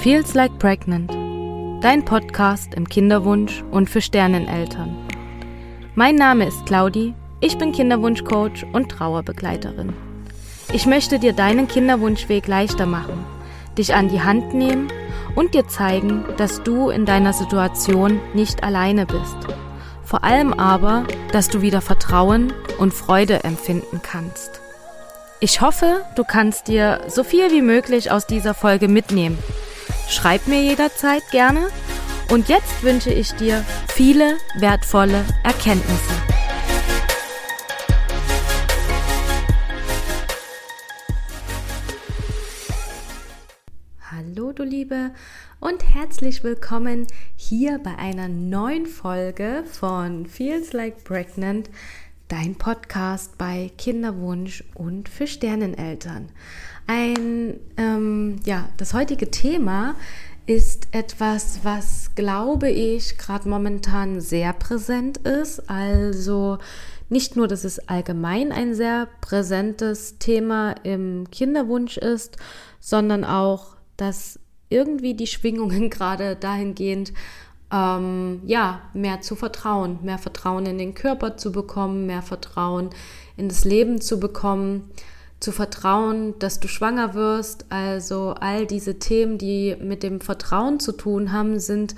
Feels Like Pregnant, dein Podcast im Kinderwunsch und für Sterneneltern. Mein Name ist Claudi, ich bin Kinderwunschcoach und Trauerbegleiterin. Ich möchte dir deinen Kinderwunschweg leichter machen, dich an die Hand nehmen und dir zeigen, dass du in deiner Situation nicht alleine bist. Vor allem aber, dass du wieder Vertrauen und Freude empfinden kannst. Ich hoffe, du kannst dir so viel wie möglich aus dieser Folge mitnehmen. Schreib mir jederzeit gerne. Und jetzt wünsche ich dir viele wertvolle Erkenntnisse. Hallo du Liebe und herzlich willkommen hier bei einer neuen Folge von Feels Like Pregnant, dein Podcast bei Kinderwunsch und für Sterneneltern. Ein, ähm, ja, das heutige Thema ist etwas, was, glaube ich, gerade momentan sehr präsent ist. Also nicht nur, dass es allgemein ein sehr präsentes Thema im Kinderwunsch ist, sondern auch, dass irgendwie die Schwingungen gerade dahingehend ähm, ja, mehr zu vertrauen, mehr Vertrauen in den Körper zu bekommen, mehr Vertrauen in das Leben zu bekommen, zu vertrauen, dass du schwanger wirst. Also all diese Themen, die mit dem Vertrauen zu tun haben, sind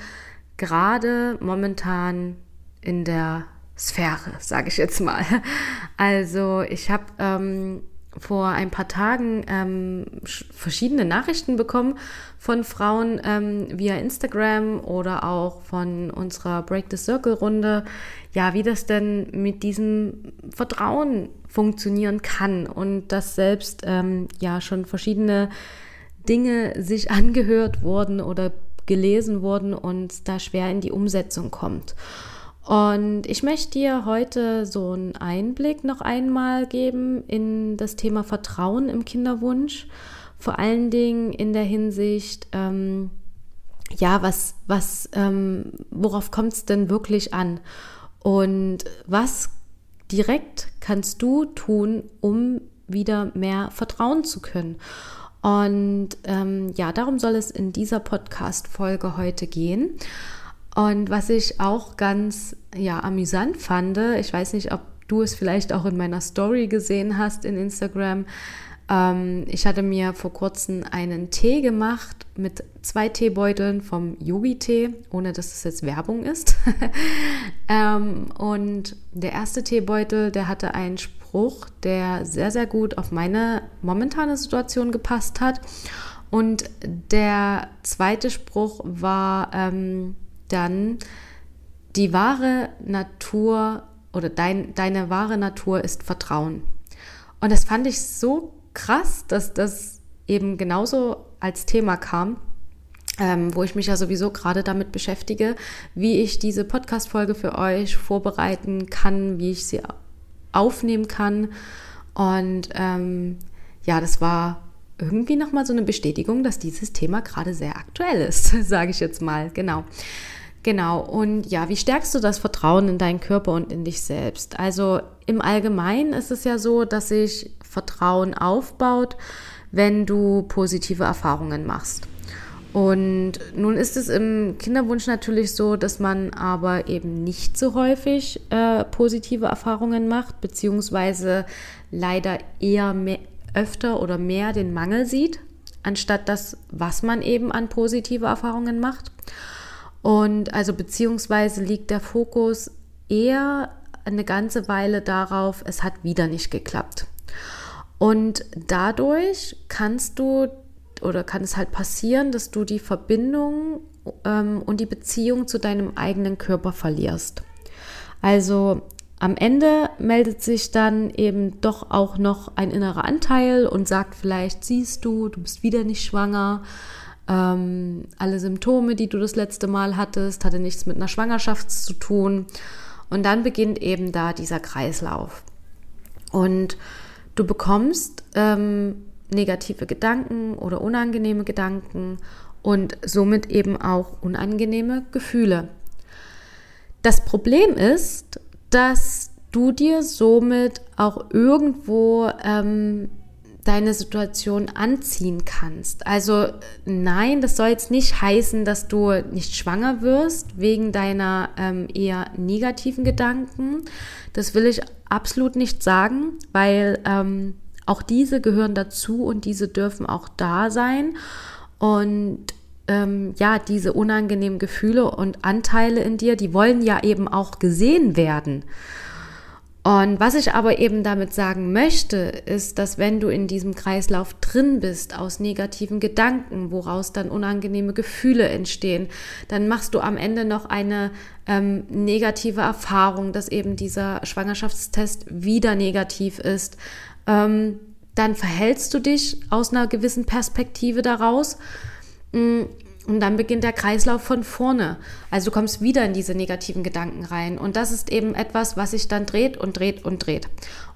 gerade momentan in der Sphäre, sage ich jetzt mal. Also ich habe ähm, vor ein paar Tagen ähm, verschiedene Nachrichten bekommen von Frauen ähm, via Instagram oder auch von unserer Break the Circle Runde, ja, wie das denn mit diesem Vertrauen funktionieren kann und dass selbst ähm, ja schon verschiedene Dinge sich angehört wurden oder gelesen wurden und da schwer in die Umsetzung kommt. Und ich möchte dir heute so einen Einblick noch einmal geben in das Thema Vertrauen im Kinderwunsch. Vor allen Dingen in der Hinsicht, ähm, ja, was, was, ähm, worauf kommt es denn wirklich an? Und was direkt kannst du tun, um wieder mehr vertrauen zu können? Und ähm, ja, darum soll es in dieser Podcast-Folge heute gehen. Und was ich auch ganz ja, amüsant fand, ich weiß nicht, ob du es vielleicht auch in meiner Story gesehen hast in Instagram. Ähm, ich hatte mir vor kurzem einen Tee gemacht mit zwei Teebeuteln vom Yogi-Tee, ohne dass es jetzt Werbung ist. ähm, und der erste Teebeutel, der hatte einen Spruch, der sehr, sehr gut auf meine momentane Situation gepasst hat. Und der zweite Spruch war, ähm, dann die wahre Natur oder dein, deine wahre Natur ist Vertrauen. Und das fand ich so krass, dass das eben genauso als Thema kam, ähm, wo ich mich ja sowieso gerade damit beschäftige, wie ich diese Podcast-Folge für euch vorbereiten kann, wie ich sie aufnehmen kann. Und ähm, ja, das war irgendwie nochmal so eine Bestätigung, dass dieses Thema gerade sehr aktuell ist, sage ich jetzt mal. Genau. Genau, und ja, wie stärkst du das Vertrauen in deinen Körper und in dich selbst? Also im Allgemeinen ist es ja so, dass sich Vertrauen aufbaut, wenn du positive Erfahrungen machst. Und nun ist es im Kinderwunsch natürlich so, dass man aber eben nicht so häufig äh, positive Erfahrungen macht, beziehungsweise leider eher mehr, öfter oder mehr den Mangel sieht, anstatt das, was man eben an positive Erfahrungen macht. Und also beziehungsweise liegt der Fokus eher eine ganze Weile darauf, es hat wieder nicht geklappt. Und dadurch kannst du oder kann es halt passieren, dass du die Verbindung ähm, und die Beziehung zu deinem eigenen Körper verlierst. Also am Ende meldet sich dann eben doch auch noch ein innerer Anteil und sagt vielleicht, siehst du, du bist wieder nicht schwanger ähm, alle Symptome, die du das letzte Mal hattest, hatte nichts mit einer Schwangerschaft zu tun. Und dann beginnt eben da dieser Kreislauf. Und du bekommst ähm, negative Gedanken oder unangenehme Gedanken und somit eben auch unangenehme Gefühle. Das Problem ist, dass du dir somit auch irgendwo ähm, deine Situation anziehen kannst. Also nein, das soll jetzt nicht heißen, dass du nicht schwanger wirst wegen deiner ähm, eher negativen Gedanken. Das will ich absolut nicht sagen, weil ähm, auch diese gehören dazu und diese dürfen auch da sein. Und ähm, ja, diese unangenehmen Gefühle und Anteile in dir, die wollen ja eben auch gesehen werden. Und was ich aber eben damit sagen möchte, ist, dass wenn du in diesem Kreislauf drin bist aus negativen Gedanken, woraus dann unangenehme Gefühle entstehen, dann machst du am Ende noch eine ähm, negative Erfahrung, dass eben dieser Schwangerschaftstest wieder negativ ist. Ähm, dann verhältst du dich aus einer gewissen Perspektive daraus. Mm, und dann beginnt der Kreislauf von vorne. Also du kommst wieder in diese negativen Gedanken rein. Und das ist eben etwas, was sich dann dreht und dreht und dreht.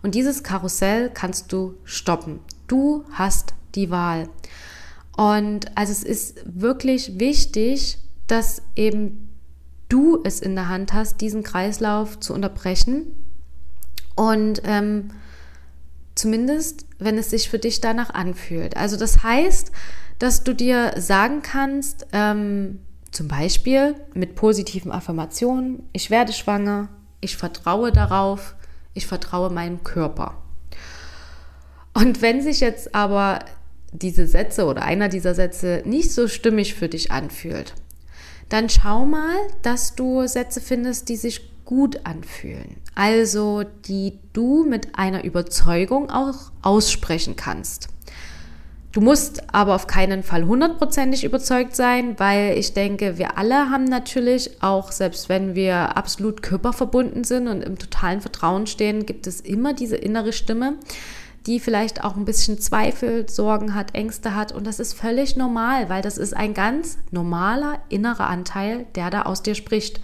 Und dieses Karussell kannst du stoppen. Du hast die Wahl. Und also es ist wirklich wichtig, dass eben du es in der Hand hast, diesen Kreislauf zu unterbrechen. Und ähm, zumindest, wenn es sich für dich danach anfühlt. Also das heißt, dass du dir sagen kannst, ähm, zum Beispiel mit positiven Affirmationen, ich werde schwanger, ich vertraue darauf, ich vertraue meinem Körper. Und wenn sich jetzt aber diese Sätze oder einer dieser Sätze nicht so stimmig für dich anfühlt, dann schau mal, dass du Sätze findest, die sich gut anfühlen. Also die du mit einer Überzeugung auch aussprechen kannst. Du musst aber auf keinen Fall hundertprozentig überzeugt sein, weil ich denke, wir alle haben natürlich, auch selbst wenn wir absolut körperverbunden sind und im totalen Vertrauen stehen, gibt es immer diese innere Stimme, die vielleicht auch ein bisschen Zweifel, Sorgen hat, Ängste hat. Und das ist völlig normal, weil das ist ein ganz normaler innerer Anteil, der da aus dir spricht.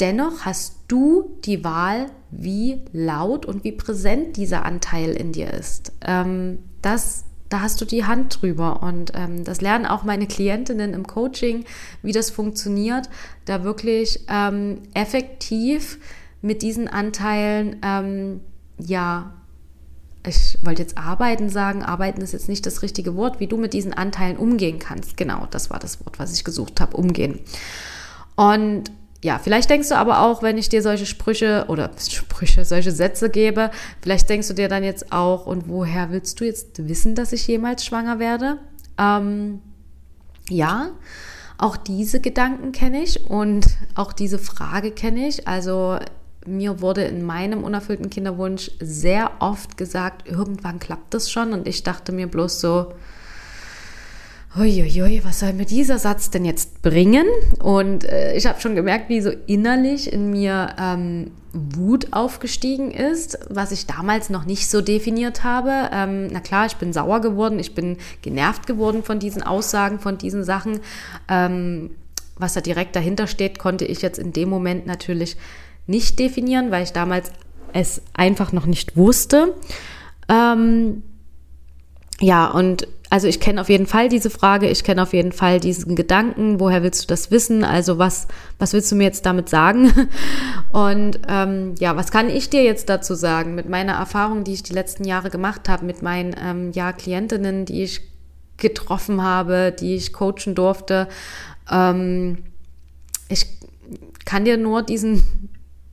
Dennoch hast du die Wahl, wie laut und wie präsent dieser Anteil in dir ist. Ähm, das da hast du die Hand drüber. Und ähm, das lernen auch meine Klientinnen im Coaching, wie das funktioniert, da wirklich ähm, effektiv mit diesen Anteilen, ähm, ja, ich wollte jetzt arbeiten sagen, arbeiten ist jetzt nicht das richtige Wort, wie du mit diesen Anteilen umgehen kannst. Genau, das war das Wort, was ich gesucht habe, umgehen. Und ja, vielleicht denkst du aber auch, wenn ich dir solche Sprüche oder Sprüche, solche Sätze gebe, vielleicht denkst du dir dann jetzt auch, und woher willst du jetzt wissen, dass ich jemals schwanger werde? Ähm, ja, auch diese Gedanken kenne ich und auch diese Frage kenne ich. Also mir wurde in meinem unerfüllten Kinderwunsch sehr oft gesagt, irgendwann klappt das schon. Und ich dachte mir bloß so, Uiuiui, was soll mir dieser Satz denn jetzt bringen? Und äh, ich habe schon gemerkt, wie so innerlich in mir ähm, Wut aufgestiegen ist, was ich damals noch nicht so definiert habe. Ähm, na klar, ich bin sauer geworden, ich bin genervt geworden von diesen Aussagen, von diesen Sachen. Ähm, was da direkt dahinter steht, konnte ich jetzt in dem Moment natürlich nicht definieren, weil ich damals es einfach noch nicht wusste. Ähm, ja, und also ich kenne auf jeden Fall diese Frage, ich kenne auf jeden Fall diesen Gedanken, woher willst du das wissen? Also was, was willst du mir jetzt damit sagen? Und ähm, ja, was kann ich dir jetzt dazu sagen mit meiner Erfahrung, die ich die letzten Jahre gemacht habe, mit meinen ähm, ja, Klientinnen, die ich getroffen habe, die ich coachen durfte? Ähm, ich kann dir nur diesen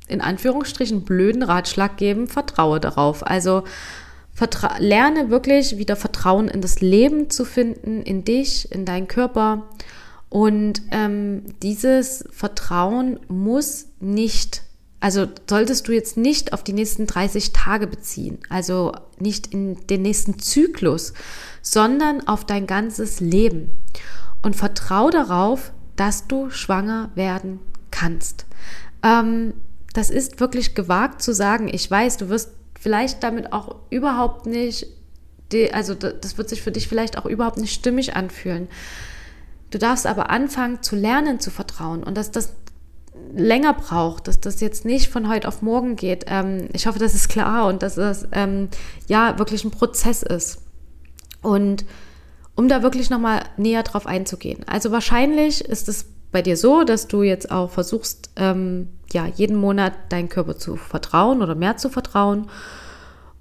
in Anführungsstrichen blöden Ratschlag geben, vertraue darauf. Also Vertra lerne wirklich wieder Vertrauen in das Leben zu finden, in dich, in deinen Körper. Und ähm, dieses Vertrauen muss nicht, also solltest du jetzt nicht auf die nächsten 30 Tage beziehen, also nicht in den nächsten Zyklus, sondern auf dein ganzes Leben. Und vertraue darauf, dass du schwanger werden kannst. Ähm, das ist wirklich gewagt zu sagen. Ich weiß, du wirst vielleicht damit auch überhaupt nicht, also das wird sich für dich vielleicht auch überhaupt nicht stimmig anfühlen. Du darfst aber anfangen zu lernen zu vertrauen und dass das länger braucht, dass das jetzt nicht von heute auf morgen geht. Ähm, ich hoffe, das ist klar und dass das ähm, ja wirklich ein Prozess ist. Und um da wirklich nochmal näher drauf einzugehen. Also wahrscheinlich ist es bei dir so, dass du jetzt auch versuchst, ähm, ja, jeden Monat deinen Körper zu vertrauen oder mehr zu vertrauen.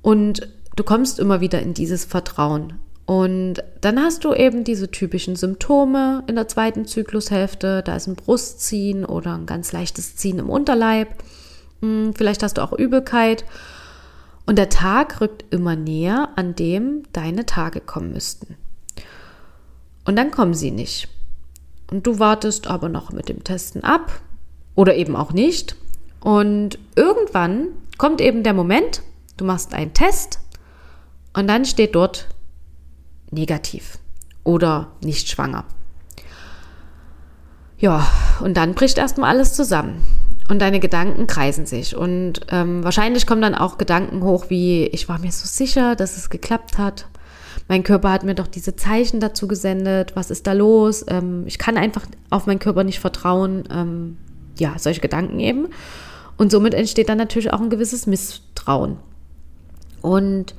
Und du kommst immer wieder in dieses Vertrauen. Und dann hast du eben diese typischen Symptome in der zweiten Zyklushälfte. Da ist ein Brustziehen oder ein ganz leichtes Ziehen im Unterleib. Hm, vielleicht hast du auch Übelkeit. Und der Tag rückt immer näher, an dem deine Tage kommen müssten. Und dann kommen sie nicht. Und du wartest aber noch mit dem Testen ab oder eben auch nicht. Und irgendwann kommt eben der Moment, du machst einen Test und dann steht dort negativ oder nicht schwanger. Ja, und dann bricht erstmal alles zusammen und deine Gedanken kreisen sich. Und ähm, wahrscheinlich kommen dann auch Gedanken hoch wie, ich war mir so sicher, dass es geklappt hat. Mein Körper hat mir doch diese Zeichen dazu gesendet. Was ist da los? Ähm, ich kann einfach auf meinen Körper nicht vertrauen. Ähm, ja, solche Gedanken eben. Und somit entsteht dann natürlich auch ein gewisses Misstrauen. Und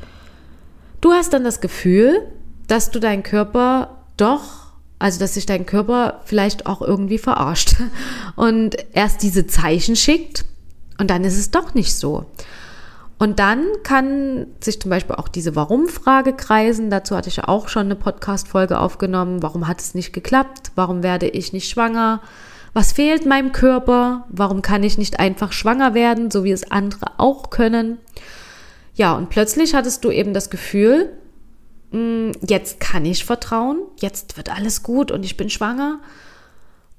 du hast dann das Gefühl, dass du deinen Körper doch also, dass sich dein Körper vielleicht auch irgendwie verarscht und erst diese Zeichen schickt und dann ist es doch nicht so. Und dann kann sich zum Beispiel auch diese Warum-Frage kreisen. Dazu hatte ich ja auch schon eine Podcast-Folge aufgenommen. Warum hat es nicht geklappt? Warum werde ich nicht schwanger? Was fehlt meinem Körper? Warum kann ich nicht einfach schwanger werden, so wie es andere auch können? Ja, und plötzlich hattest du eben das Gefühl, hm, jetzt kann ich vertrauen, jetzt wird alles gut und ich bin schwanger.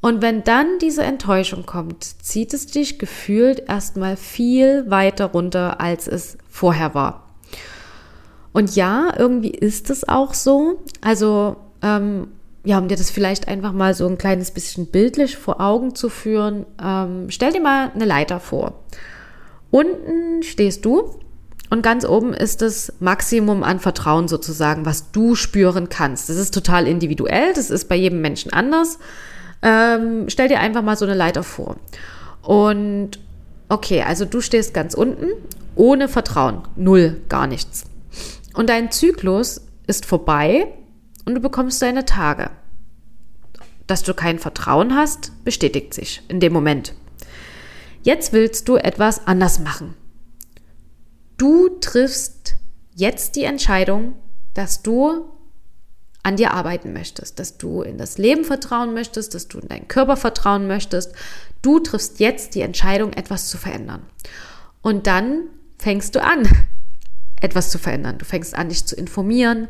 Und wenn dann diese Enttäuschung kommt, zieht es dich gefühlt erstmal viel weiter runter, als es vorher war. Und ja, irgendwie ist es auch so. Also, ähm, ja, um dir das vielleicht einfach mal so ein kleines bisschen bildlich vor Augen zu führen, ähm, stell dir mal eine Leiter vor. Unten stehst du und ganz oben ist das Maximum an Vertrauen sozusagen, was du spüren kannst. Das ist total individuell, das ist bei jedem Menschen anders. Ähm, stell dir einfach mal so eine Leiter vor. Und okay, also du stehst ganz unten, ohne Vertrauen, null, gar nichts. Und dein Zyklus ist vorbei und du bekommst deine Tage. Dass du kein Vertrauen hast, bestätigt sich in dem Moment. Jetzt willst du etwas anders machen. Du triffst jetzt die Entscheidung, dass du an dir arbeiten möchtest, dass du in das Leben vertrauen möchtest, dass du in deinen Körper vertrauen möchtest. Du triffst jetzt die Entscheidung, etwas zu verändern. Und dann fängst du an, etwas zu verändern. Du fängst an, dich zu informieren.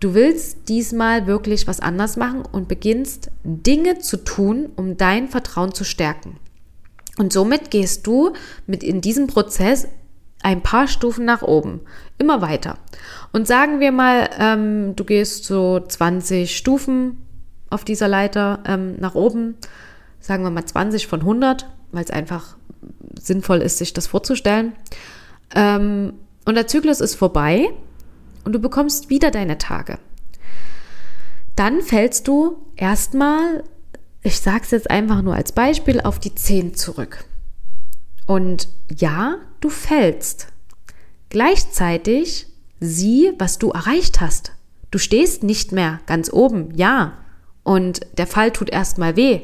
Du willst diesmal wirklich was anders machen und beginnst Dinge zu tun, um dein Vertrauen zu stärken. Und somit gehst du mit in diesem Prozess ein paar Stufen nach oben, immer weiter. Und sagen wir mal, ähm, du gehst so 20 Stufen auf dieser Leiter ähm, nach oben, sagen wir mal 20 von 100, weil es einfach sinnvoll ist, sich das vorzustellen. Ähm, und der Zyklus ist vorbei und du bekommst wieder deine Tage. Dann fällst du erstmal, ich sage es jetzt einfach nur als Beispiel, auf die 10 zurück. Und ja, du fällst. Gleichzeitig sieh, was du erreicht hast. Du stehst nicht mehr ganz oben, ja. Und der Fall tut erstmal weh.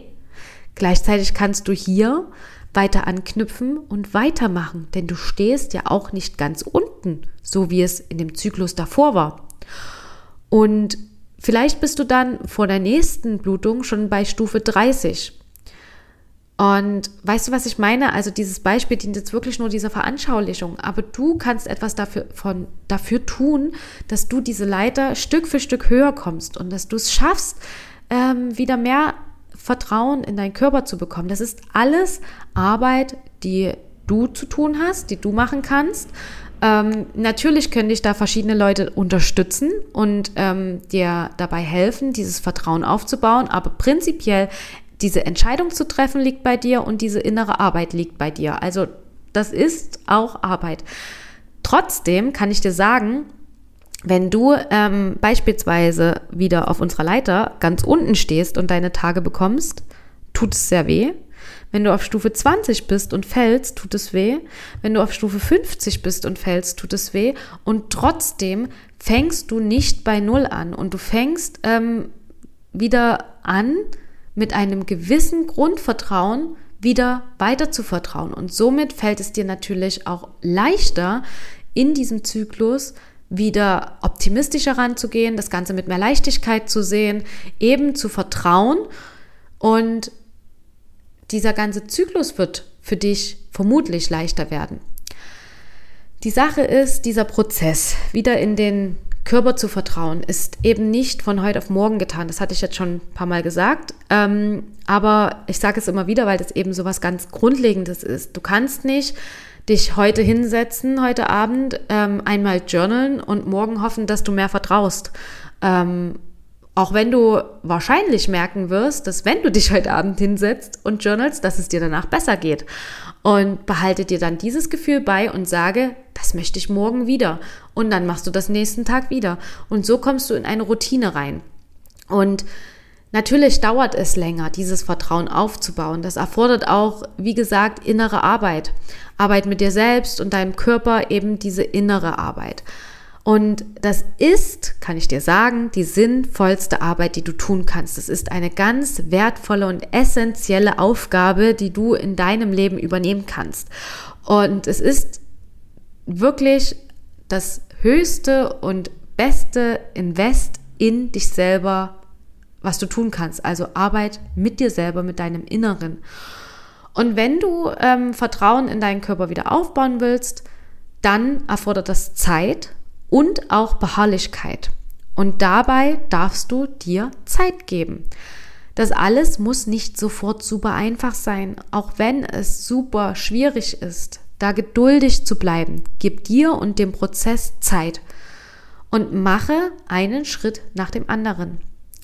Gleichzeitig kannst du hier weiter anknüpfen und weitermachen, denn du stehst ja auch nicht ganz unten, so wie es in dem Zyklus davor war. Und vielleicht bist du dann vor der nächsten Blutung schon bei Stufe 30 und weißt du, was ich meine? Also dieses Beispiel dient jetzt wirklich nur dieser Veranschaulichung, aber du kannst etwas dafür, von, dafür tun, dass du diese Leiter Stück für Stück höher kommst und dass du es schaffst, ähm, wieder mehr Vertrauen in deinen Körper zu bekommen. Das ist alles Arbeit, die du zu tun hast, die du machen kannst. Ähm, natürlich können dich da verschiedene Leute unterstützen und ähm, dir dabei helfen, dieses Vertrauen aufzubauen, aber prinzipiell diese Entscheidung zu treffen liegt bei dir und diese innere Arbeit liegt bei dir. Also das ist auch Arbeit. Trotzdem kann ich dir sagen, wenn du ähm, beispielsweise wieder auf unserer Leiter ganz unten stehst und deine Tage bekommst, tut es sehr weh. Wenn du auf Stufe 20 bist und fällst, tut es weh. Wenn du auf Stufe 50 bist und fällst, tut es weh. Und trotzdem fängst du nicht bei Null an und du fängst ähm, wieder an, mit einem gewissen Grundvertrauen wieder weiter zu vertrauen. Und somit fällt es dir natürlich auch leichter, in diesem Zyklus wieder optimistischer ranzugehen, das Ganze mit mehr Leichtigkeit zu sehen, eben zu vertrauen und dieser ganze Zyklus wird für dich vermutlich leichter werden. Die Sache ist, dieser Prozess, wieder in den Körper zu vertrauen, ist eben nicht von heute auf morgen getan. Das hatte ich jetzt schon ein paar Mal gesagt. Ähm, aber ich sage es immer wieder, weil das eben so was ganz Grundlegendes ist. Du kannst nicht dich heute hinsetzen, heute Abend, ähm, einmal journalen und morgen hoffen, dass du mehr vertraust. Ähm, auch wenn du wahrscheinlich merken wirst, dass wenn du dich heute Abend hinsetzt und journalst, dass es dir danach besser geht. Und behalte dir dann dieses Gefühl bei und sage, das möchte ich morgen wieder. Und dann machst du das nächsten Tag wieder. Und so kommst du in eine Routine rein. Und Natürlich dauert es länger, dieses Vertrauen aufzubauen. Das erfordert auch, wie gesagt, innere Arbeit. Arbeit mit dir selbst und deinem Körper, eben diese innere Arbeit. Und das ist, kann ich dir sagen, die sinnvollste Arbeit, die du tun kannst. Das ist eine ganz wertvolle und essentielle Aufgabe, die du in deinem Leben übernehmen kannst. Und es ist wirklich das höchste und beste Invest in dich selber was du tun kannst. Also Arbeit mit dir selber, mit deinem Inneren. Und wenn du ähm, Vertrauen in deinen Körper wieder aufbauen willst, dann erfordert das Zeit und auch Beharrlichkeit. Und dabei darfst du dir Zeit geben. Das alles muss nicht sofort super einfach sein, auch wenn es super schwierig ist, da geduldig zu bleiben. Gib dir und dem Prozess Zeit und mache einen Schritt nach dem anderen.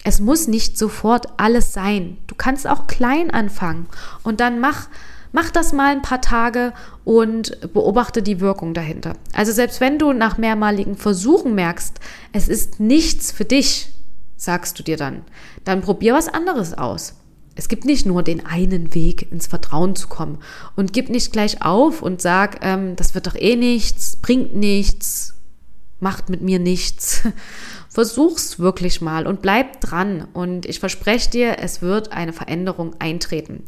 Es muss nicht sofort alles sein. Du kannst auch klein anfangen und dann mach, mach das mal ein paar Tage und beobachte die Wirkung dahinter. Also selbst wenn du nach mehrmaligen Versuchen merkst, es ist nichts für dich, sagst du dir dann, dann probier was anderes aus. Es gibt nicht nur den einen Weg, ins Vertrauen zu kommen. Und gib nicht gleich auf und sag, ähm, das wird doch eh nichts, bringt nichts, macht mit mir nichts, Versuch's wirklich mal und bleib dran. Und ich verspreche dir, es wird eine Veränderung eintreten.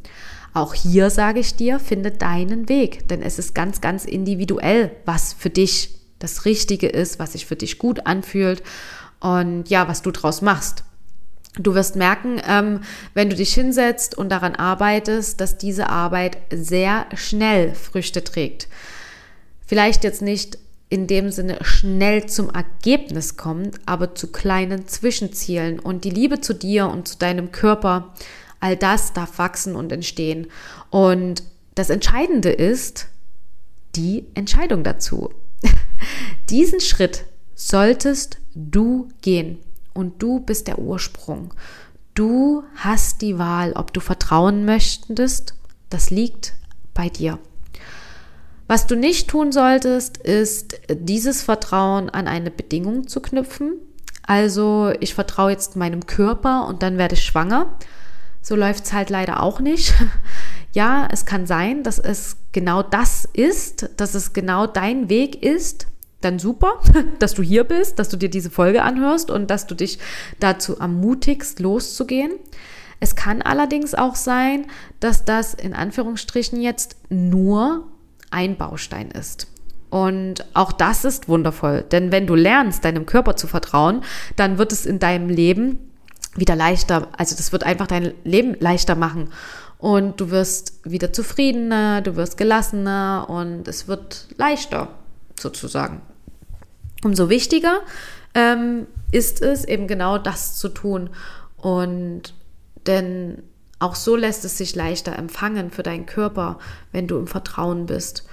Auch hier sage ich dir, finde deinen Weg, denn es ist ganz, ganz individuell, was für dich das Richtige ist, was sich für dich gut anfühlt und ja, was du draus machst. Du wirst merken, ähm, wenn du dich hinsetzt und daran arbeitest, dass diese Arbeit sehr schnell Früchte trägt. Vielleicht jetzt nicht in dem Sinne schnell zum Ergebnis kommt, aber zu kleinen Zwischenzielen. Und die Liebe zu dir und zu deinem Körper, all das darf wachsen und entstehen. Und das Entscheidende ist die Entscheidung dazu. Diesen Schritt solltest du gehen. Und du bist der Ursprung. Du hast die Wahl, ob du vertrauen möchtest. Das liegt bei dir. Was du nicht tun solltest, ist dieses Vertrauen an eine Bedingung zu knüpfen. Also ich vertraue jetzt meinem Körper und dann werde ich schwanger. So läuft es halt leider auch nicht. Ja, es kann sein, dass es genau das ist, dass es genau dein Weg ist. Dann super, dass du hier bist, dass du dir diese Folge anhörst und dass du dich dazu ermutigst, loszugehen. Es kann allerdings auch sein, dass das in Anführungsstrichen jetzt nur ein Baustein ist. Und auch das ist wundervoll, denn wenn du lernst, deinem Körper zu vertrauen, dann wird es in deinem Leben wieder leichter. Also das wird einfach dein Leben leichter machen. Und du wirst wieder zufriedener, du wirst gelassener und es wird leichter sozusagen. Umso wichtiger ähm, ist es eben genau das zu tun. Und denn auch so lässt es sich leichter empfangen für deinen Körper, wenn du im Vertrauen bist.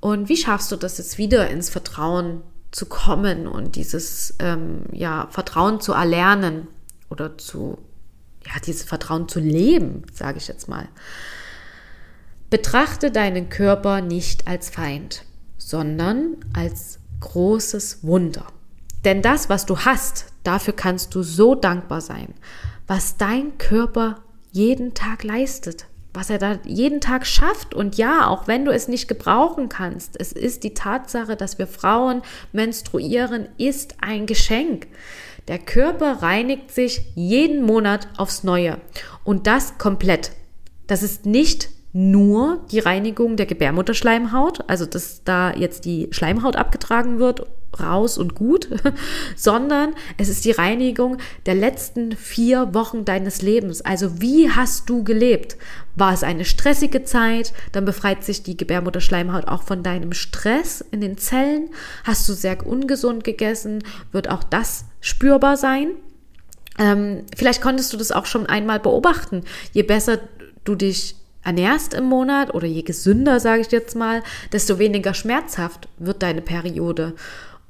Und wie schaffst du das jetzt wieder ins Vertrauen zu kommen und dieses ähm, ja, Vertrauen zu erlernen oder zu, ja, dieses Vertrauen zu leben, sage ich jetzt mal. Betrachte deinen Körper nicht als Feind, sondern als großes Wunder. Denn das, was du hast, dafür kannst du so dankbar sein. Was dein Körper jeden Tag leistet, was er da jeden Tag schafft. Und ja, auch wenn du es nicht gebrauchen kannst, es ist die Tatsache, dass wir Frauen menstruieren, ist ein Geschenk. Der Körper reinigt sich jeden Monat aufs Neue und das komplett. Das ist nicht nur die Reinigung der Gebärmutterschleimhaut, also dass da jetzt die Schleimhaut abgetragen wird raus und gut, sondern es ist die Reinigung der letzten vier Wochen deines Lebens. Also wie hast du gelebt? War es eine stressige Zeit? Dann befreit sich die Gebärmutterschleimhaut auch von deinem Stress in den Zellen. Hast du sehr ungesund gegessen? Wird auch das spürbar sein? Ähm, vielleicht konntest du das auch schon einmal beobachten. Je besser du dich ernährst im Monat oder je gesünder, sage ich jetzt mal, desto weniger schmerzhaft wird deine Periode.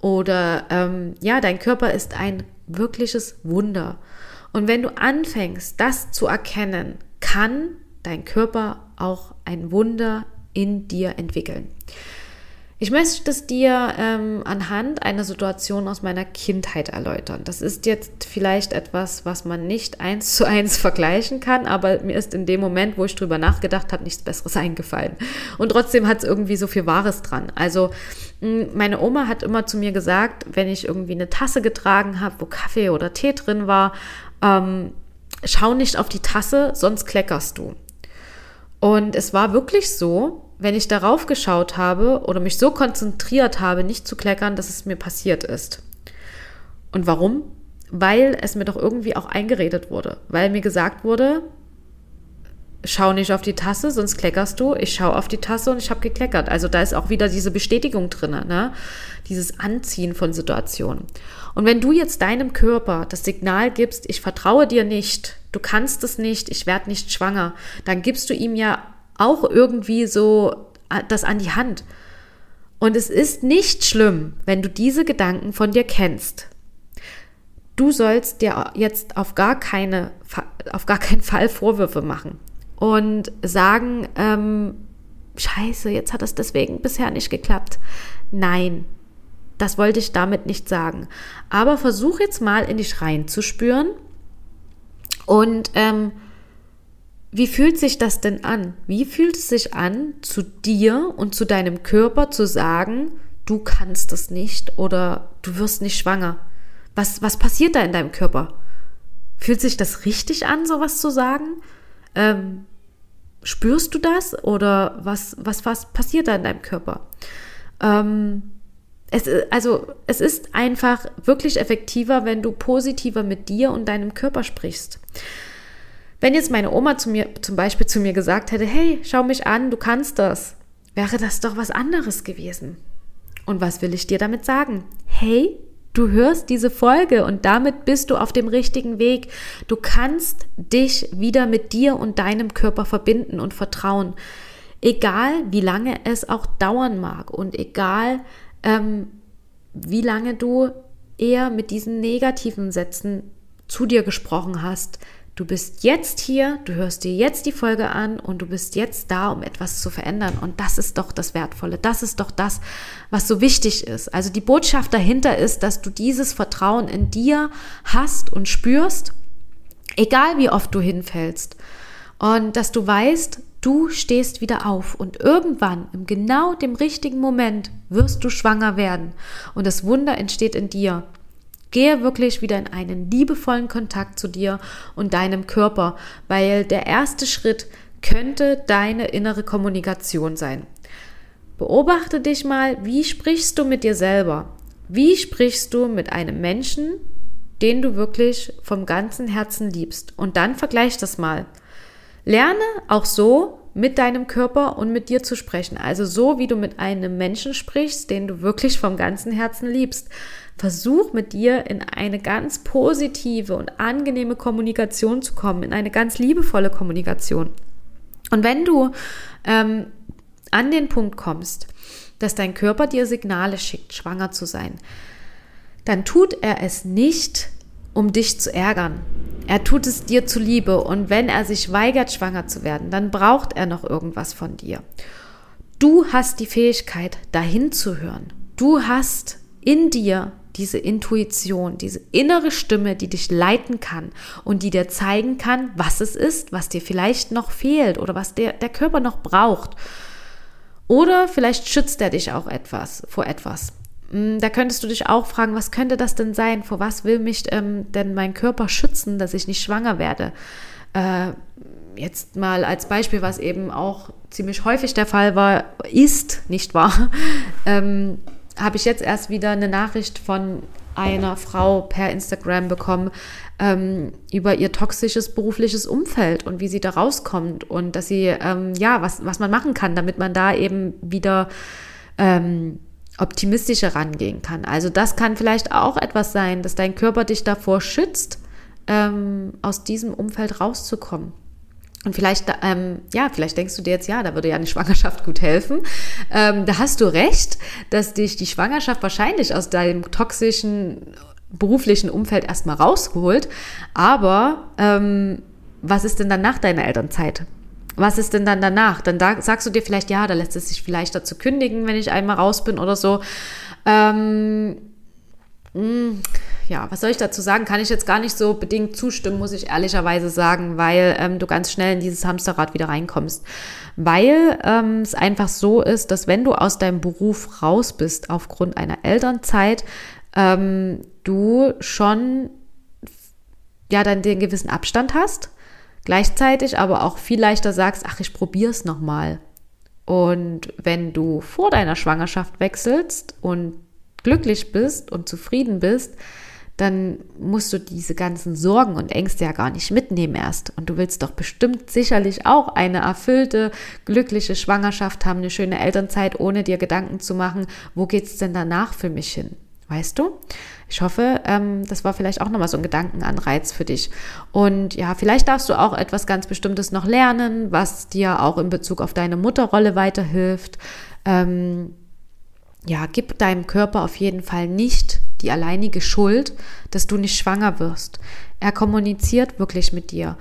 Oder ähm, ja, dein Körper ist ein wirkliches Wunder. Und wenn du anfängst, das zu erkennen, kann dein Körper auch ein Wunder in dir entwickeln. Ich möchte es dir ähm, anhand einer Situation aus meiner Kindheit erläutern. Das ist jetzt vielleicht etwas, was man nicht eins zu eins vergleichen kann, aber mir ist in dem Moment, wo ich drüber nachgedacht habe, nichts Besseres eingefallen. Und trotzdem hat es irgendwie so viel Wahres dran. Also meine Oma hat immer zu mir gesagt, wenn ich irgendwie eine Tasse getragen habe, wo Kaffee oder Tee drin war, ähm, schau nicht auf die Tasse, sonst kleckerst du. Und es war wirklich so, wenn ich darauf geschaut habe oder mich so konzentriert habe, nicht zu kleckern, dass es mir passiert ist. Und warum? Weil es mir doch irgendwie auch eingeredet wurde. Weil mir gesagt wurde, schau nicht auf die Tasse, sonst kleckerst du. Ich schaue auf die Tasse und ich habe gekleckert. Also da ist auch wieder diese Bestätigung drin, ne? dieses Anziehen von Situationen. Und wenn du jetzt deinem Körper das Signal gibst, ich vertraue dir nicht, du kannst es nicht, ich werde nicht schwanger, dann gibst du ihm ja auch irgendwie so äh, das an die Hand. Und es ist nicht schlimm, wenn du diese Gedanken von dir kennst. Du sollst dir jetzt auf gar, keine, auf gar keinen Fall Vorwürfe machen und sagen, ähm, scheiße, jetzt hat es deswegen bisher nicht geklappt. Nein, das wollte ich damit nicht sagen. Aber versuch jetzt mal in dich reinzuspüren und ähm, wie fühlt sich das denn an? Wie fühlt es sich an, zu dir und zu deinem Körper zu sagen, du kannst es nicht oder du wirst nicht schwanger? Was, was passiert da in deinem Körper? Fühlt sich das richtig an, sowas zu sagen? Ähm, spürst du das oder was, was, was passiert da in deinem Körper? Ähm, es, also, es ist einfach wirklich effektiver, wenn du positiver mit dir und deinem Körper sprichst. Wenn jetzt meine Oma zu mir, zum Beispiel zu mir gesagt hätte, hey, schau mich an, du kannst das, wäre das doch was anderes gewesen. Und was will ich dir damit sagen? Hey, du hörst diese Folge und damit bist du auf dem richtigen Weg. Du kannst dich wieder mit dir und deinem Körper verbinden und vertrauen. Egal, wie lange es auch dauern mag und egal, ähm, wie lange du eher mit diesen negativen Sätzen zu dir gesprochen hast, Du bist jetzt hier, du hörst dir jetzt die Folge an und du bist jetzt da, um etwas zu verändern. Und das ist doch das Wertvolle. Das ist doch das, was so wichtig ist. Also die Botschaft dahinter ist, dass du dieses Vertrauen in dir hast und spürst, egal wie oft du hinfällst. Und dass du weißt, du stehst wieder auf und irgendwann, im genau dem richtigen Moment, wirst du schwanger werden. Und das Wunder entsteht in dir. Gehe wirklich wieder in einen liebevollen Kontakt zu dir und deinem Körper, weil der erste Schritt könnte deine innere Kommunikation sein. Beobachte dich mal, wie sprichst du mit dir selber? Wie sprichst du mit einem Menschen, den du wirklich vom ganzen Herzen liebst? Und dann vergleich das mal. Lerne auch so mit deinem Körper und mit dir zu sprechen. Also so, wie du mit einem Menschen sprichst, den du wirklich vom ganzen Herzen liebst. Versuch mit dir in eine ganz positive und angenehme Kommunikation zu kommen, in eine ganz liebevolle Kommunikation. Und wenn du ähm, an den Punkt kommst, dass dein Körper dir Signale schickt, schwanger zu sein, dann tut er es nicht, um dich zu ärgern. Er tut es dir zuliebe und wenn er sich weigert, schwanger zu werden, dann braucht er noch irgendwas von dir. Du hast die Fähigkeit, dahin zu hören. Du hast in dir diese Intuition, diese innere Stimme, die dich leiten kann und die dir zeigen kann, was es ist, was dir vielleicht noch fehlt oder was der, der Körper noch braucht. Oder vielleicht schützt er dich auch etwas vor etwas. Hm, da könntest du dich auch fragen, was könnte das denn sein? Vor was will mich ähm, denn mein Körper schützen, dass ich nicht schwanger werde? Äh, jetzt mal als Beispiel, was eben auch ziemlich häufig der Fall war, ist, nicht wahr? Ähm, habe ich jetzt erst wieder eine Nachricht von einer Frau per Instagram bekommen ähm, über ihr toxisches berufliches Umfeld und wie sie da rauskommt und dass sie, ähm, ja, was, was man machen kann, damit man da eben wieder ähm, optimistischer rangehen kann. Also das kann vielleicht auch etwas sein, dass dein Körper dich davor schützt, ähm, aus diesem Umfeld rauszukommen. Und vielleicht, ähm, ja, vielleicht denkst du dir jetzt, ja, da würde ja eine Schwangerschaft gut helfen. Ähm, da hast du recht, dass dich die Schwangerschaft wahrscheinlich aus deinem toxischen beruflichen Umfeld erstmal rausholt. Aber ähm, was ist denn dann nach deiner Elternzeit? Was ist denn dann danach? Dann da sagst du dir vielleicht, ja, da lässt es sich vielleicht dazu kündigen, wenn ich einmal raus bin oder so. Ähm, hm, ja, was soll ich dazu sagen? Kann ich jetzt gar nicht so bedingt zustimmen, muss ich ehrlicherweise sagen, weil ähm, du ganz schnell in dieses Hamsterrad wieder reinkommst. Weil ähm, es einfach so ist, dass wenn du aus deinem Beruf raus bist aufgrund einer Elternzeit, ähm, du schon ja dann den gewissen Abstand hast, gleichzeitig aber auch viel leichter sagst, ach, ich probiere es nochmal. Und wenn du vor deiner Schwangerschaft wechselst und glücklich bist und zufrieden bist, dann musst du diese ganzen Sorgen und Ängste ja gar nicht mitnehmen erst. Und du willst doch bestimmt sicherlich auch eine erfüllte, glückliche Schwangerschaft haben, eine schöne Elternzeit, ohne dir Gedanken zu machen, wo geht es denn danach für mich hin? Weißt du? Ich hoffe, ähm, das war vielleicht auch nochmal so ein Gedankenanreiz für dich. Und ja, vielleicht darfst du auch etwas ganz Bestimmtes noch lernen, was dir auch in Bezug auf deine Mutterrolle weiterhilft. Ähm, ja, gib deinem Körper auf jeden Fall nicht die alleinige Schuld, dass du nicht schwanger wirst. Er kommuniziert wirklich mit dir.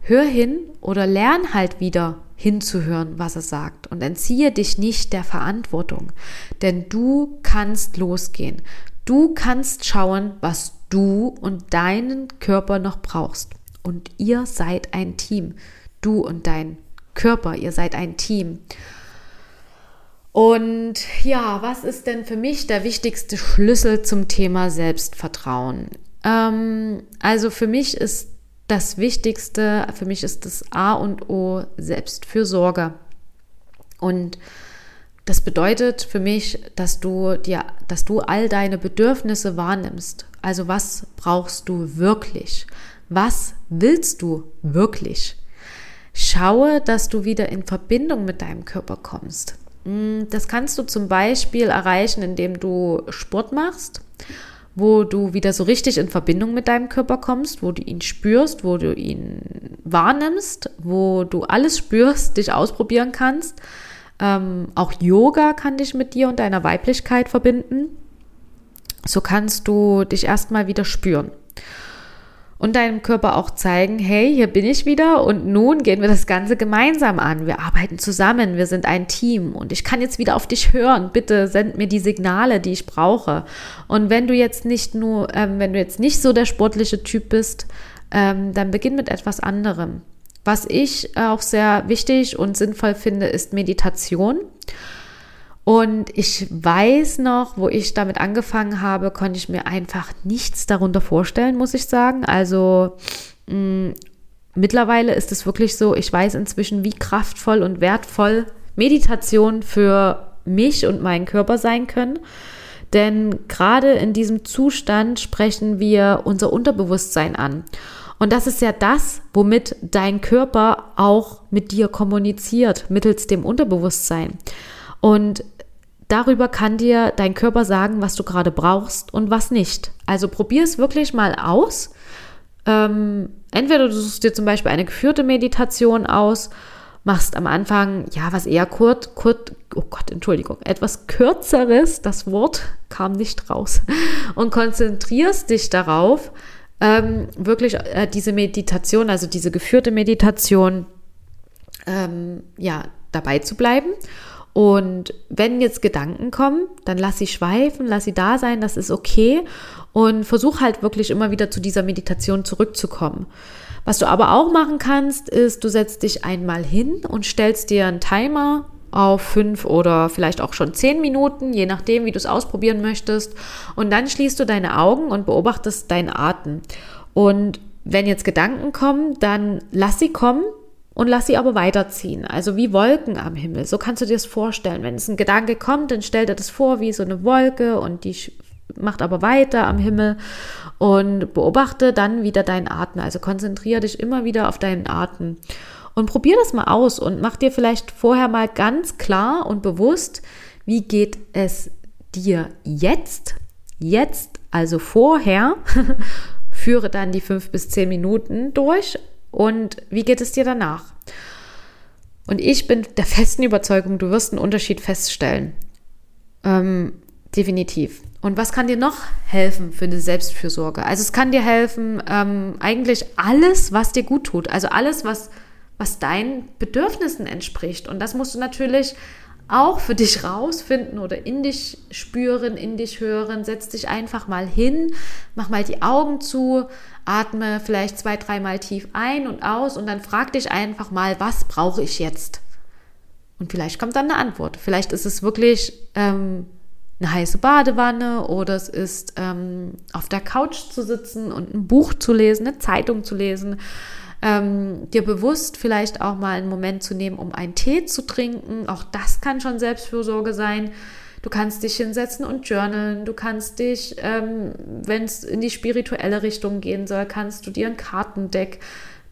Hör hin oder lern halt wieder hinzuhören, was er sagt und entziehe dich nicht der Verantwortung, denn du kannst losgehen. Du kannst schauen, was du und deinen Körper noch brauchst. Und ihr seid ein Team. Du und dein Körper, ihr seid ein Team. Und ja, was ist denn für mich der wichtigste Schlüssel zum Thema Selbstvertrauen? Ähm, also für mich ist das Wichtigste, für mich ist das A und O Selbstfürsorge. Und das bedeutet für mich, dass du dir, dass du all deine Bedürfnisse wahrnimmst. Also was brauchst du wirklich? Was willst du wirklich? Schaue, dass du wieder in Verbindung mit deinem Körper kommst. Mm, das kannst du zum Beispiel erreichen, indem du Sport machst, wo du wieder so richtig in Verbindung mit deinem Körper kommst, wo du ihn spürst, wo du ihn wahrnimmst, wo du alles spürst, dich ausprobieren kannst. Ähm, auch Yoga kann dich mit dir und deiner Weiblichkeit verbinden. So kannst du dich erstmal wieder spüren und deinem Körper auch zeigen, hey, hier bin ich wieder und nun gehen wir das Ganze gemeinsam an. Wir arbeiten zusammen, wir sind ein Team und ich kann jetzt wieder auf dich hören. Bitte send mir die Signale, die ich brauche. Und wenn du jetzt nicht nur, ähm, wenn du jetzt nicht so der sportliche Typ bist, ähm, dann beginn mit etwas anderem. Was ich auch sehr wichtig und sinnvoll finde, ist Meditation. Und ich weiß noch, wo ich damit angefangen habe, konnte ich mir einfach nichts darunter vorstellen, muss ich sagen. Also mh, mm, mittlerweile ist es wirklich so, ich weiß inzwischen, wie kraftvoll und wertvoll Meditation für mich und meinen Körper sein können. Denn gerade in diesem Zustand sprechen wir unser Unterbewusstsein an. Und das ist ja das, womit dein Körper auch mit dir kommuniziert, mittels dem Unterbewusstsein. Und Darüber kann dir dein Körper sagen, was du gerade brauchst und was nicht. Also probier es wirklich mal aus. Ähm, entweder du suchst dir zum Beispiel eine geführte Meditation aus, machst am Anfang, ja, was eher kurz, kurz, oh Gott, Entschuldigung, etwas kürzeres, das Wort kam nicht raus, und konzentrierst dich darauf, ähm, wirklich äh, diese Meditation, also diese geführte Meditation, ähm, ja, dabei zu bleiben und wenn jetzt Gedanken kommen, dann lass sie schweifen, lass sie da sein, das ist okay. Und versuch halt wirklich immer wieder zu dieser Meditation zurückzukommen. Was du aber auch machen kannst, ist, du setzt dich einmal hin und stellst dir einen Timer auf fünf oder vielleicht auch schon zehn Minuten, je nachdem, wie du es ausprobieren möchtest. Und dann schließt du deine Augen und beobachtest deinen Atem. Und wenn jetzt Gedanken kommen, dann lass sie kommen, und lass sie aber weiterziehen. Also wie Wolken am Himmel. So kannst du dir das vorstellen. Wenn es ein Gedanke kommt, dann stell dir das vor wie so eine Wolke und die macht aber weiter am Himmel und beobachte dann wieder deinen Atem. Also konzentriere dich immer wieder auf deinen Atem und probier das mal aus und mach dir vielleicht vorher mal ganz klar und bewusst, wie geht es dir jetzt? Jetzt, also vorher, führe dann die fünf bis zehn Minuten durch und wie geht es dir danach? Und ich bin der festen Überzeugung, du wirst einen Unterschied feststellen. Ähm, definitiv. Und was kann dir noch helfen für eine Selbstfürsorge? Also es kann dir helfen, ähm, eigentlich alles, was dir gut tut. Also alles, was, was deinen Bedürfnissen entspricht. Und das musst du natürlich auch für dich rausfinden oder in dich spüren, in dich hören. Setz dich einfach mal hin, mach mal die Augen zu, atme vielleicht zwei, dreimal tief ein und aus und dann frag dich einfach mal, was brauche ich jetzt? Und vielleicht kommt dann eine Antwort. Vielleicht ist es wirklich ähm, eine heiße Badewanne oder es ist ähm, auf der Couch zu sitzen und ein Buch zu lesen, eine Zeitung zu lesen ähm, dir bewusst vielleicht auch mal einen Moment zu nehmen, um einen Tee zu trinken. Auch das kann schon Selbstfürsorge sein. Du kannst dich hinsetzen und journalen. Du kannst dich, ähm, wenn es in die spirituelle Richtung gehen soll, kannst du dir ein Kartendeck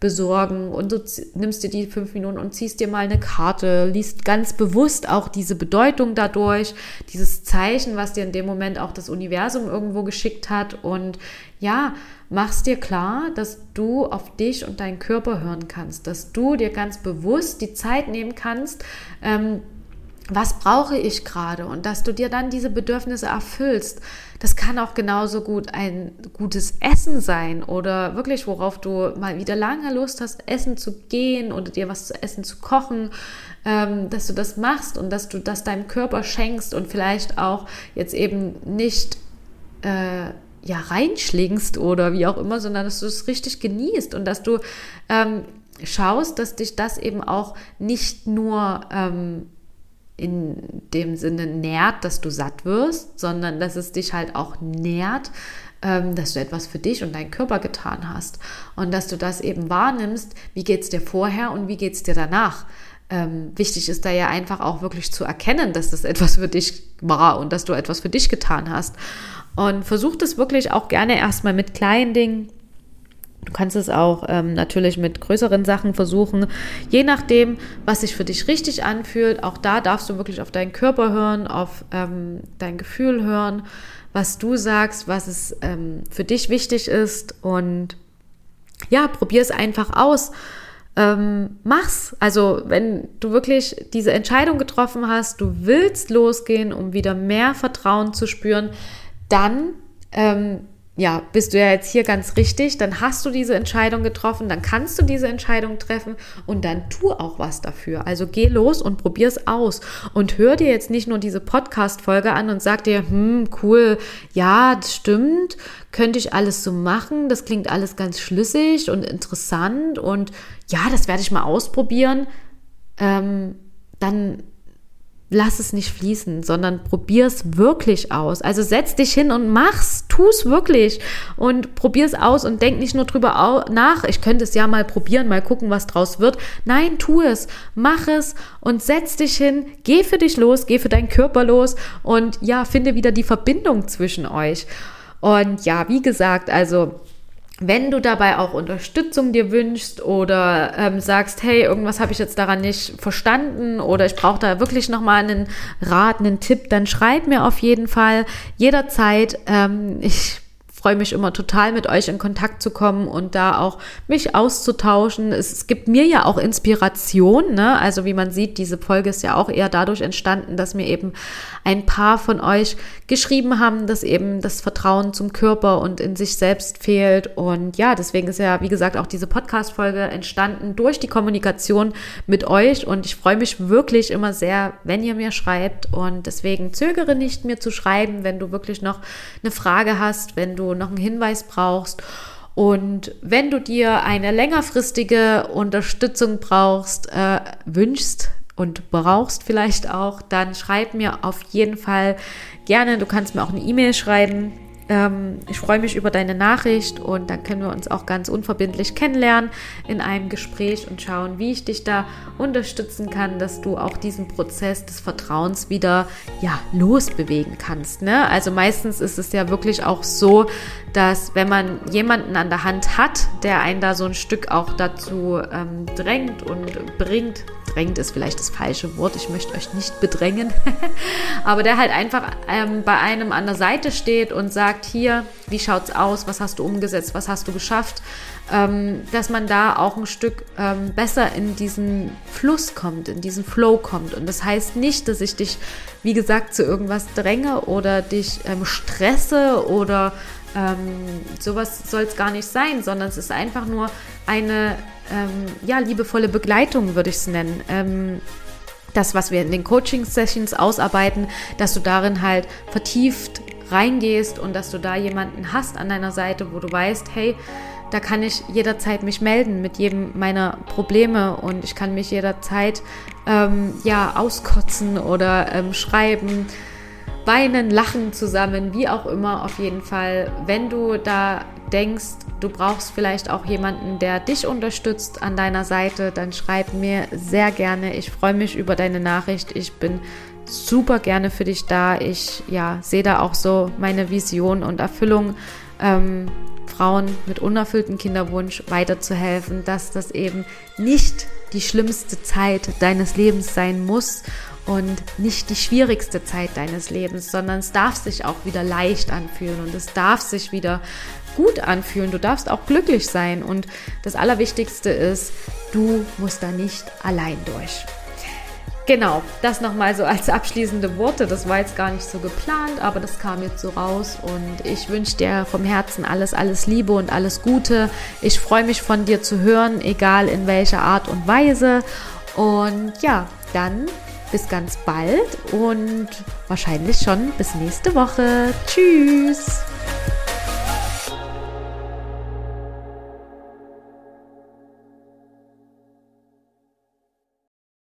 besorgen und du nimmst dir die fünf Minuten und ziehst dir mal eine Karte, liest ganz bewusst auch diese Bedeutung dadurch, dieses Zeichen, was dir in dem Moment auch das Universum irgendwo geschickt hat und ja, machst dir klar, dass du auf dich und deinen Körper hören kannst, dass du dir ganz bewusst die Zeit nehmen kannst, ähm, was brauche ich gerade und dass du dir dann diese Bedürfnisse erfüllst. Das kann auch genauso gut ein gutes Essen sein oder wirklich, worauf du mal wieder lange Lust hast, essen zu gehen oder dir was zu essen zu kochen, ähm, dass du das machst und dass du das deinem Körper schenkst und vielleicht auch jetzt eben nicht äh, ja reinschlingst oder wie auch immer, sondern dass du es richtig genießt und dass du ähm, schaust, dass dich das eben auch nicht nur ähm, in dem Sinne nährt, dass du satt wirst, sondern dass es dich halt auch nährt, ähm, dass du etwas für dich und deinen Körper getan hast und dass du das eben wahrnimmst, wie geht es dir vorher und wie geht es dir danach. Ähm, wichtig ist da ja einfach auch wirklich zu erkennen, dass das etwas für dich war und dass du etwas für dich getan hast. Und versuch das wirklich auch gerne erstmal mit kleinen Dingen. Du kannst es auch ähm, natürlich mit größeren Sachen versuchen, je nachdem, was sich für dich richtig anfühlt. Auch da darfst du wirklich auf deinen Körper hören, auf ähm, dein Gefühl hören, was du sagst, was es ähm, für dich wichtig ist. Und ja, probier es einfach aus. Ähm, mach's. Also, wenn du wirklich diese Entscheidung getroffen hast, du willst losgehen, um wieder mehr Vertrauen zu spüren, dann ähm, ja, bist du ja jetzt hier ganz richtig, dann hast du diese Entscheidung getroffen, dann kannst du diese Entscheidung treffen und dann tu auch was dafür. Also geh los und probier es aus und hör dir jetzt nicht nur diese Podcast-Folge an und sag dir, hm, cool, ja, das stimmt, könnte ich alles so machen, das klingt alles ganz schlüssig und interessant und ja, das werde ich mal ausprobieren. Ähm, dann lass es nicht fließen, sondern probier es wirklich aus. Also setz dich hin und mach's, tu es wirklich und probier es aus und denk nicht nur drüber nach, ich könnte es ja mal probieren, mal gucken, was draus wird. Nein, tu es, mach es und setz dich hin, geh für dich los, geh für deinen Körper los und ja, finde wieder die Verbindung zwischen euch. Und ja, wie gesagt, also wenn du dabei auch Unterstützung dir wünschst oder ähm, sagst, hey, irgendwas habe ich jetzt daran nicht verstanden oder ich brauche da wirklich nochmal einen Rat, einen Tipp, dann schreib mir auf jeden Fall jederzeit. Ähm, ich freue mich immer total, mit euch in Kontakt zu kommen und da auch mich auszutauschen. Es, es gibt mir ja auch Inspiration. Ne? Also wie man sieht, diese Folge ist ja auch eher dadurch entstanden, dass mir eben ein paar von euch geschrieben haben, dass eben das Vertrauen zum Körper und in sich selbst fehlt. Und ja, deswegen ist ja, wie gesagt, auch diese Podcast-Folge entstanden durch die Kommunikation mit euch. Und ich freue mich wirklich immer sehr, wenn ihr mir schreibt. Und deswegen zögere nicht, mir zu schreiben, wenn du wirklich noch eine Frage hast, wenn du noch einen Hinweis brauchst. Und wenn du dir eine längerfristige Unterstützung brauchst, äh, wünschst und brauchst vielleicht auch, dann schreib mir auf jeden Fall gerne. Du kannst mir auch eine E-Mail schreiben ähm, ich freue mich über deine Nachricht und dann können wir uns auch ganz unverbindlich kennenlernen in einem Gespräch und schauen, wie ich dich da unterstützen kann, dass du auch diesen Prozess des Vertrauens wieder ja losbewegen kannst. Ne? Also meistens ist es ja wirklich auch so, dass wenn man jemanden an der Hand hat, der einen da so ein Stück auch dazu ähm, drängt und bringt, drängt ist vielleicht das falsche Wort, ich möchte euch nicht bedrängen, aber der halt einfach ähm, bei einem an der Seite steht und sagt, hier, wie schaut's aus, was hast du umgesetzt, was hast du geschafft, ähm, dass man da auch ein Stück ähm, besser in diesen Fluss kommt, in diesen Flow kommt. Und das heißt nicht, dass ich dich, wie gesagt, zu irgendwas dränge oder dich ähm, stresse oder ähm, sowas soll es gar nicht sein, sondern es ist einfach nur eine ähm, ja, liebevolle Begleitung, würde ich es nennen. Ähm, das, was wir in den Coaching-Sessions ausarbeiten, dass du darin halt vertieft reingehst und dass du da jemanden hast an deiner Seite, wo du weißt, hey, da kann ich jederzeit mich melden mit jedem meiner Probleme und ich kann mich jederzeit ähm, ja auskotzen oder ähm, schreiben weinen, lachen zusammen, wie auch immer auf jeden Fall. Wenn du da denkst, du brauchst vielleicht auch jemanden, der dich unterstützt an deiner Seite, dann schreib mir sehr gerne. Ich freue mich über deine Nachricht. Ich bin super gerne für dich da. Ich ja, sehe da auch so meine Vision und Erfüllung. Ähm, Frauen mit unerfülltem Kinderwunsch weiterzuhelfen, dass das eben nicht die schlimmste Zeit deines Lebens sein muss und nicht die schwierigste Zeit deines Lebens, sondern es darf sich auch wieder leicht anfühlen und es darf sich wieder gut anfühlen. Du darfst auch glücklich sein und das Allerwichtigste ist, du musst da nicht allein durch. Genau, das nochmal so als abschließende Worte. Das war jetzt gar nicht so geplant, aber das kam jetzt so raus und ich wünsche dir vom Herzen alles, alles Liebe und alles Gute. Ich freue mich von dir zu hören, egal in welcher Art und Weise. Und ja, dann bis ganz bald und wahrscheinlich schon bis nächste Woche. Tschüss!